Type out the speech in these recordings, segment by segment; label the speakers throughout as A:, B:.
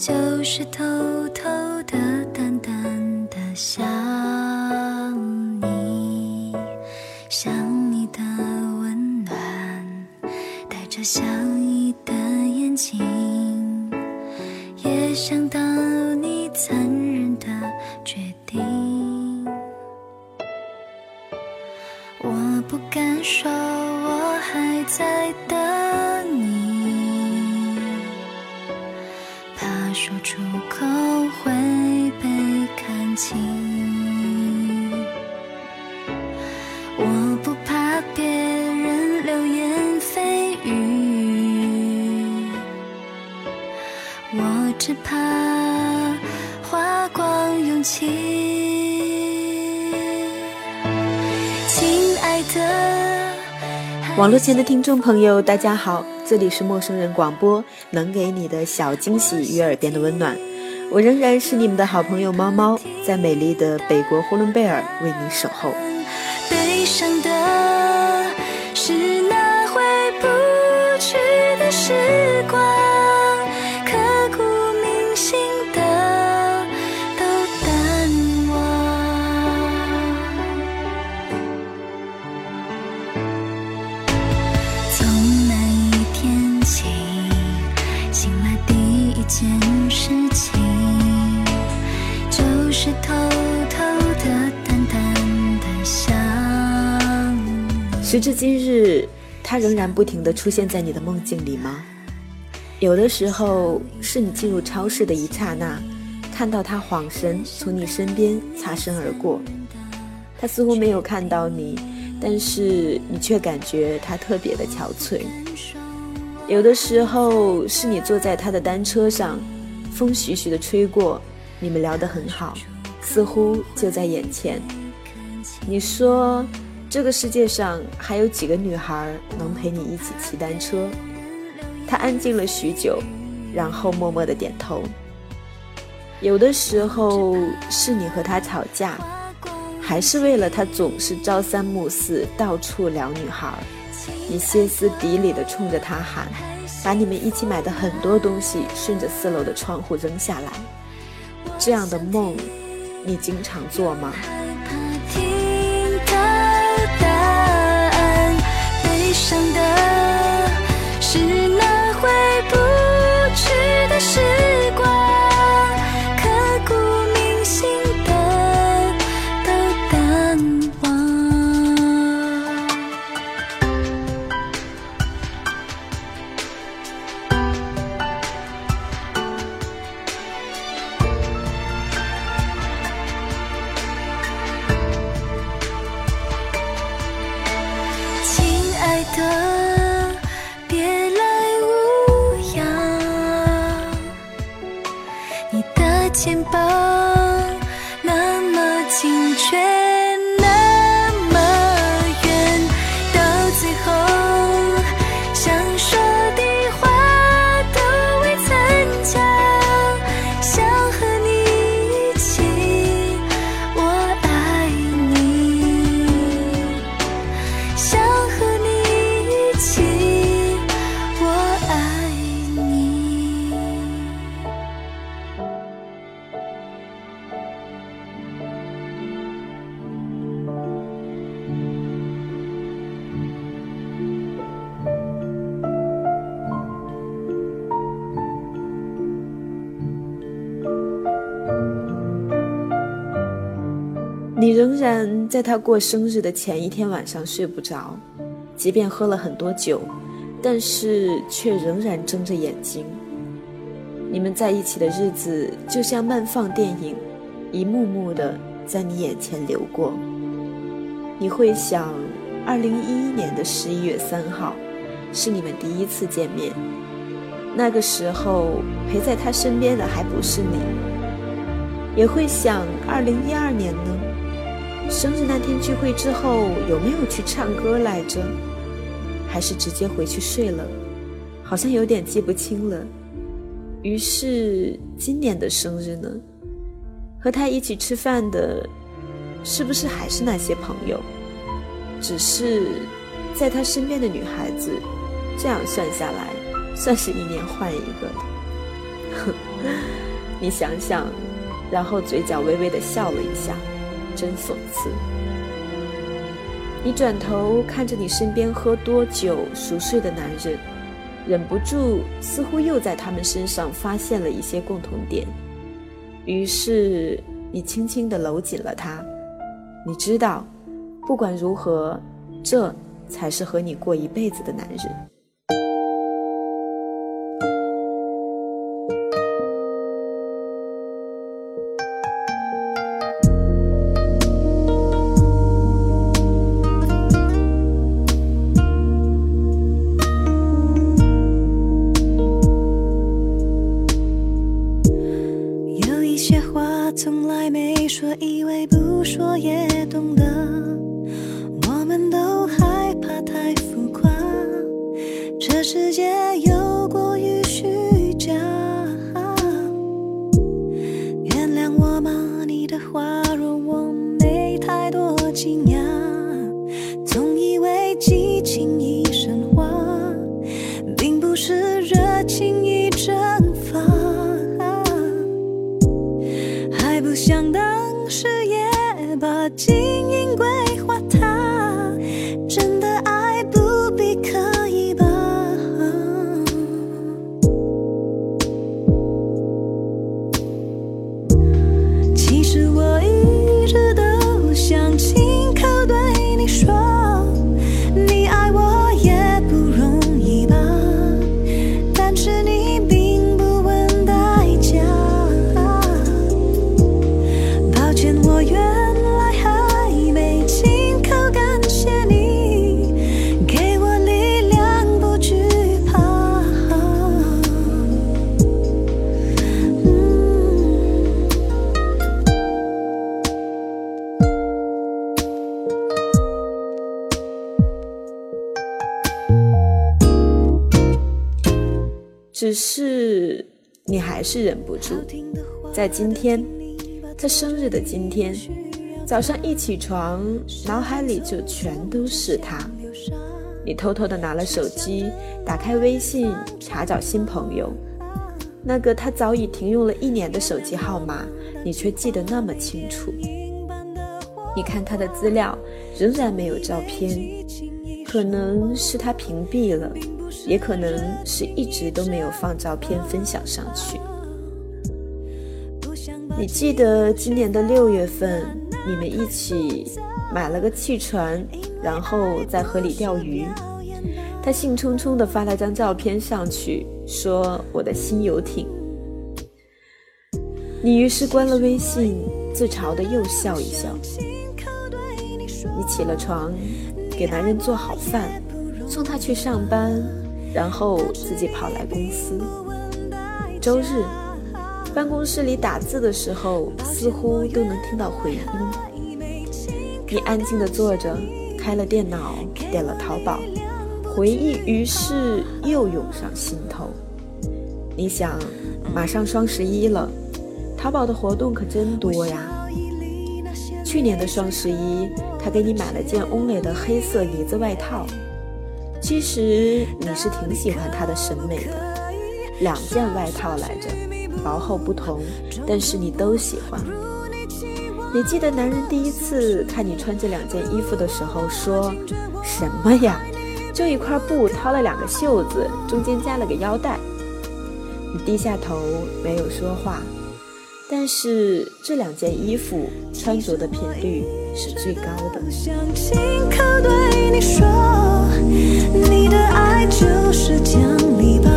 A: 就是偷偷的、只怕花光勇气。亲爱的，
B: 网络前的听众朋友，大家好，这里是陌生人广播，能给你的小惊喜与耳边的温暖。我仍然是你们的好朋友猫猫，在美丽的北国呼伦贝尔为你守候。至今日，他仍然不停地出现在你的梦境里吗？有的时候是你进入超市的一刹那，看到他晃神从你身边擦身而过，他似乎没有看到你，但是你却感觉他特别的憔悴。有的时候是你坐在他的单车上，风徐徐的吹过，你们聊得很好，似乎就在眼前。你说，这个世界上还有几个女孩能陪你一起骑单车？他安静了许久，然后默默的点头。有的时候是你和他吵架，还是为了他总是朝三暮四，到处撩女孩，你歇斯底里的冲着他喊，把你们一起买的很多东西顺着四楼的窗户扔下来。这样的梦，你经常做吗？
A: 你
B: 仍然在他过生日的前一天晚上睡不着，即便喝了很多酒，但是却仍然睁着眼睛。你们在一起的日子就像慢放电影，一幕幕的在你眼前流过。你会想，二零一一年的十一月三号，是你们第一次见面。那个时候陪在他身边的还不是你。也会想，二零一二年呢？生日那天聚会之后有没有去唱歌来着？还是直接回去睡了？好像有点记不清了。于是今年的生日呢？和他一起吃饭的。是不是还是那些朋友？只是在他身边的女孩子，这样算下来，算是一年换一个。哼，你想想，然后嘴角微微的笑了一下，真讽刺。你转头看着你身边喝多酒熟睡的男人，忍不住，似乎又在他们身上发现了一些共同点。于是你轻轻的搂紧了他。你知道，不管如何，这才是和你过一辈子的男人。只是你还是忍不住，在今天，在生日的今天，早上一起床，脑海里就全都是他。你偷偷的拿了手机，打开微信查找新朋友，那个他早已停用了一年的手机号码，你却记得那么清楚。你看他的资料，仍然没有照片，可能是他屏蔽了。也可能是一直都没有放照片分享上去。你记得今年的六月份，你们一起买了个汽船，然后在河里钓鱼。他兴冲冲地发了张照片上去，说：“我的新游艇。”你于是关了微信，自嘲的又笑一笑。你起了床，给男人做好饭，送他去上班。然后自己跑来公司。周日，办公室里打字的时候，似乎都能听到回音。你安静的坐着，开了电脑，点了淘宝，回忆于是又涌上心头。你想，马上双十一了，淘宝的活动可真多呀。去年的双十一，他给你买了件 Only 的黑色呢子外套。其实你是挺喜欢他的审美的，两件外套来着，薄厚不同，但是你都喜欢。你记得男人第一次看你穿这两件衣服的时候说什么呀？就一块布掏了两个袖子，中间加了个腰带。你低下头没有说话，但是这两件衣服穿着的频率是最高的。你的爱就是奖励吧，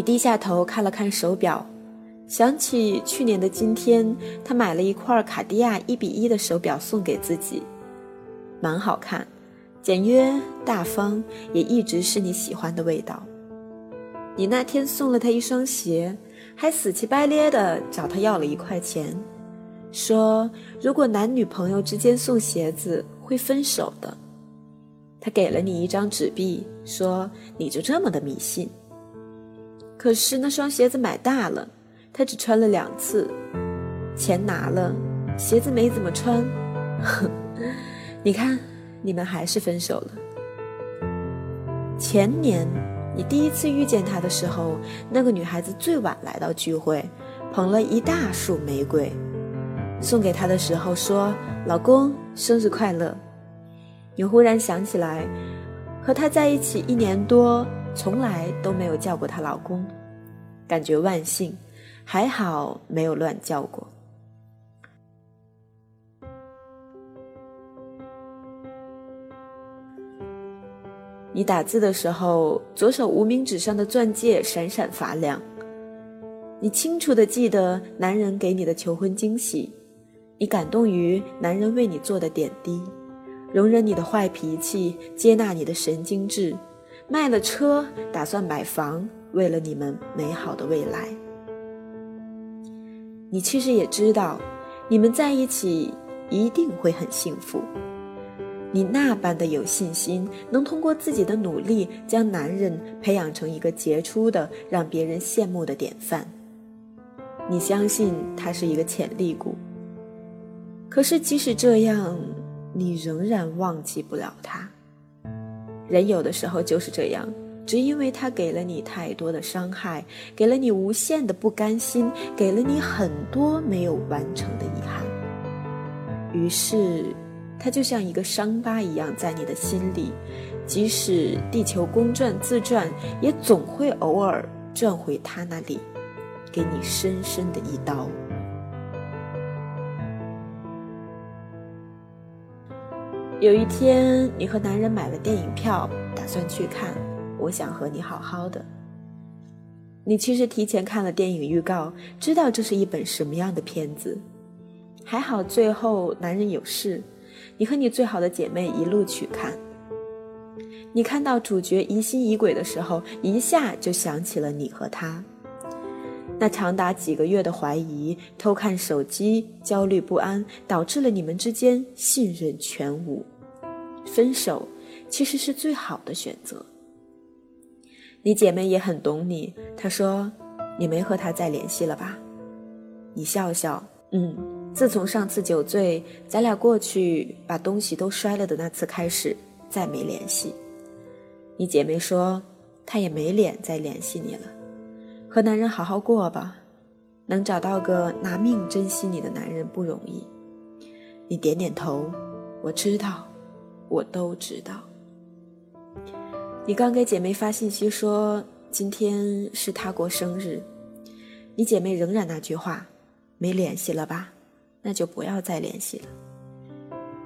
B: 你低下头看了看手表，想起去年的今天，他买了一块卡地亚一比一的手表送给自己，蛮好看，简约大方，也一直是你喜欢的味道。你那天送了他一双鞋，还死乞白咧的找他要了一块钱，说如果男女朋友之间送鞋子会分手的。他给了你一张纸币，说你就这么的迷信。可是那双鞋子买大了，他只穿了两次，钱拿了，鞋子没怎么穿。你看，你们还是分手了。前年你第一次遇见他的时候，那个女孩子最晚来到聚会，捧了一大束玫瑰，送给他的时候说：“老公，生日快乐。”你忽然想起来，和他在一起一年多，从来都没有叫过她老公，感觉万幸，还好没有乱叫过。你打字的时候，左手无名指上的钻戒闪闪发亮。你清楚的记得男人给你的求婚惊喜，你感动于男人为你做的点滴。容忍你的坏脾气，接纳你的神经质，卖了车打算买房，为了你们美好的未来。你其实也知道，你们在一起一定会很幸福。你那般的有信心，能通过自己的努力将男人培养成一个杰出的、让别人羡慕的典范。你相信他是一个潜力股。可是即使这样。你仍然忘记不了他。人有的时候就是这样，只因为他给了你太多的伤害，给了你无限的不甘心，给了你很多没有完成的遗憾。于是，他就像一个伤疤一样在你的心里，即使地球公转自转，也总会偶尔转回他那里，给你深深的一刀。有一天，你和男人买了电影票，打算去看《我想和你好好的》。你其实提前看了电影预告，知道这是一本什么样的片子。还好最后男人有事，你和你最好的姐妹一路去看。你看到主角疑心疑鬼的时候，一下就想起了你和他。那长达几个月的怀疑、偷看手机、焦虑不安，导致了你们之间信任全无。分手其实是最好的选择。你姐妹也很懂你，她说：“你没和他再联系了吧？”你笑笑，嗯，自从上次酒醉，咱俩过去把东西都摔了的那次开始，再没联系。你姐妹说：“她也没脸再联系你了。”和男人好好过吧，能找到个拿命珍惜你的男人不容易。你点点头，我知道，我都知道。你刚给姐妹发信息说今天是她过生日，你姐妹仍然那句话，没联系了吧？那就不要再联系了。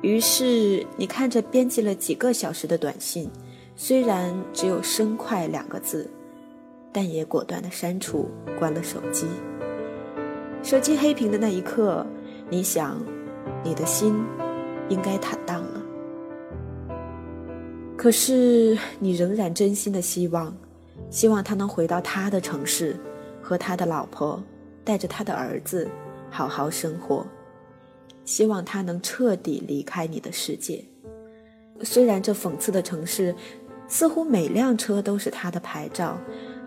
B: 于是你看着编辑了几个小时的短信，虽然只有“生快”两个字。但也果断的删除，关了手机。手机黑屏的那一刻，你想，你的心应该坦荡了。可是你仍然真心的希望，希望他能回到他的城市，和他的老婆，带着他的儿子，好好生活。希望他能彻底离开你的世界。虽然这讽刺的城市，似乎每辆车都是他的牌照。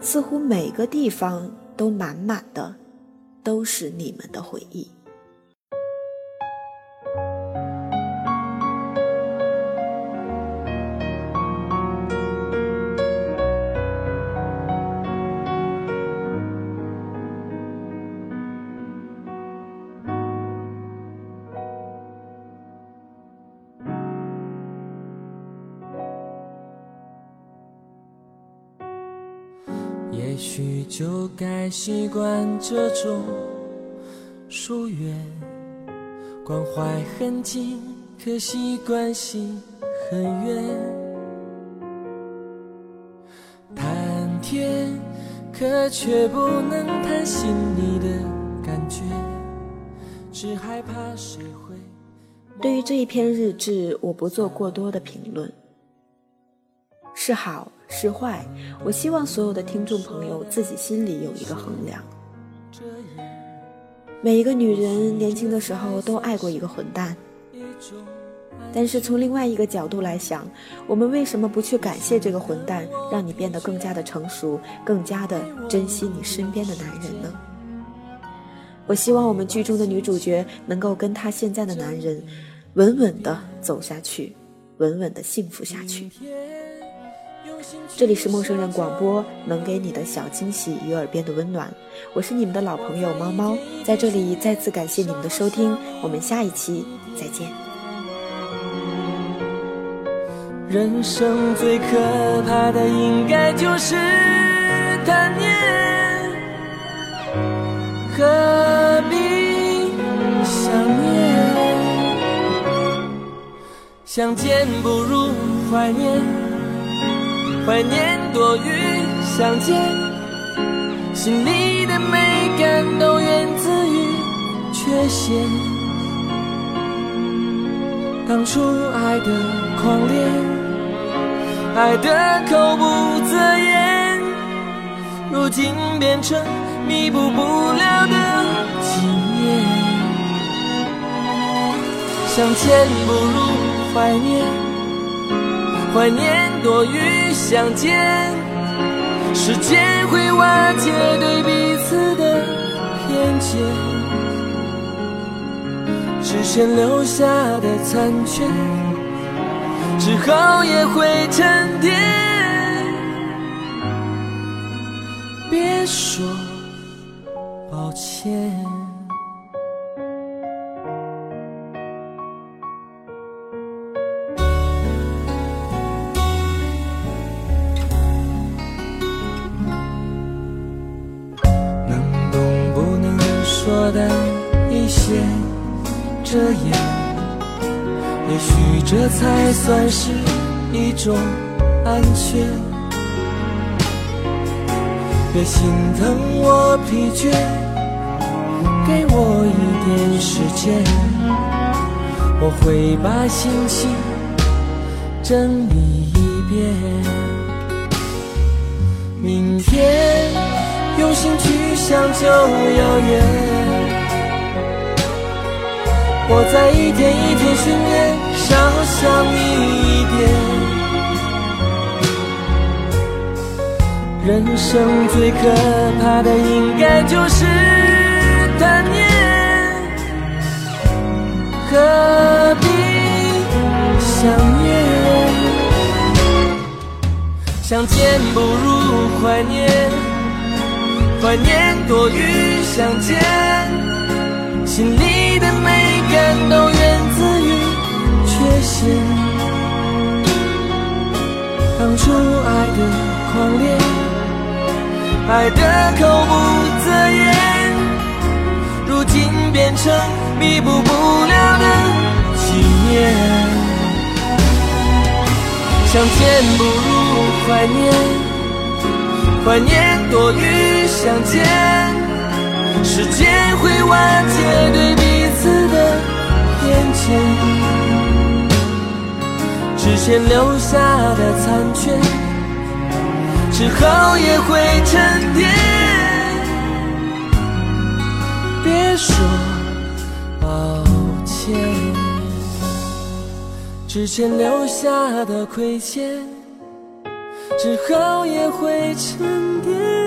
B: 似乎每个地方都满满的，都是你们的回忆。
C: 许就该习惯这种疏远，关怀很近，可惜关系很远。谈天可却不能谈心里的感觉，只害怕谁会。
B: 对于这一篇日志，我不做过多的评论。是好是坏，我希望所有的听众朋友自己心里有一个衡量。每一个女人年轻的时候都爱过一个混蛋，但是从另外一个角度来想，我们为什么不去感谢这个混蛋，让你变得更加的成熟，更加的珍惜你身边的男人呢？我希望我们剧中的女主角能够跟她现在的男人稳稳的走下去，稳稳的幸福下去。这里是陌生人广播，能给你的小惊喜与耳边的温暖。我是你们的老朋友猫猫，在这里再次感谢你们的收听，我们下一期再见。
C: 人生最可怕的应该就是贪念，何必想念？相见不如怀念。怀念多于相见，心里的美感都源自于缺陷。当初爱的狂烈，爱的口不择言，如今变成弥补不了的纪念。相见不如怀念。怀念多于相见，时间会瓦解对彼此的偏见，只剩留下的残缺，之后也会沉淀。别说抱歉。遮掩，也许这才算是一种安全。别心疼我疲倦，给我一点时间，我会把心情整理一遍。明天用心去想就遥远。我在一天一天训练，少想你一点。人生最可怕的应该就是贪念，何必想念？相见不如怀念，怀念多于相见，心里的美。感都源自于缺陷。当初爱的狂烈，爱的口不择言，如今变成弥补不了的纪念。相见不如怀念，怀念多于相见，时间会瓦解对彼此的。眼前，之前留下的残缺，之后也会沉淀。别说抱歉，之前留下的亏欠，之后也会沉淀。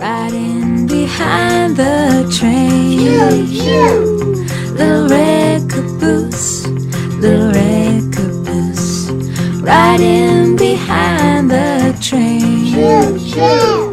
A: Riding behind the train. Little red caboose, little red caboose. Riding behind the train. Pew, pew.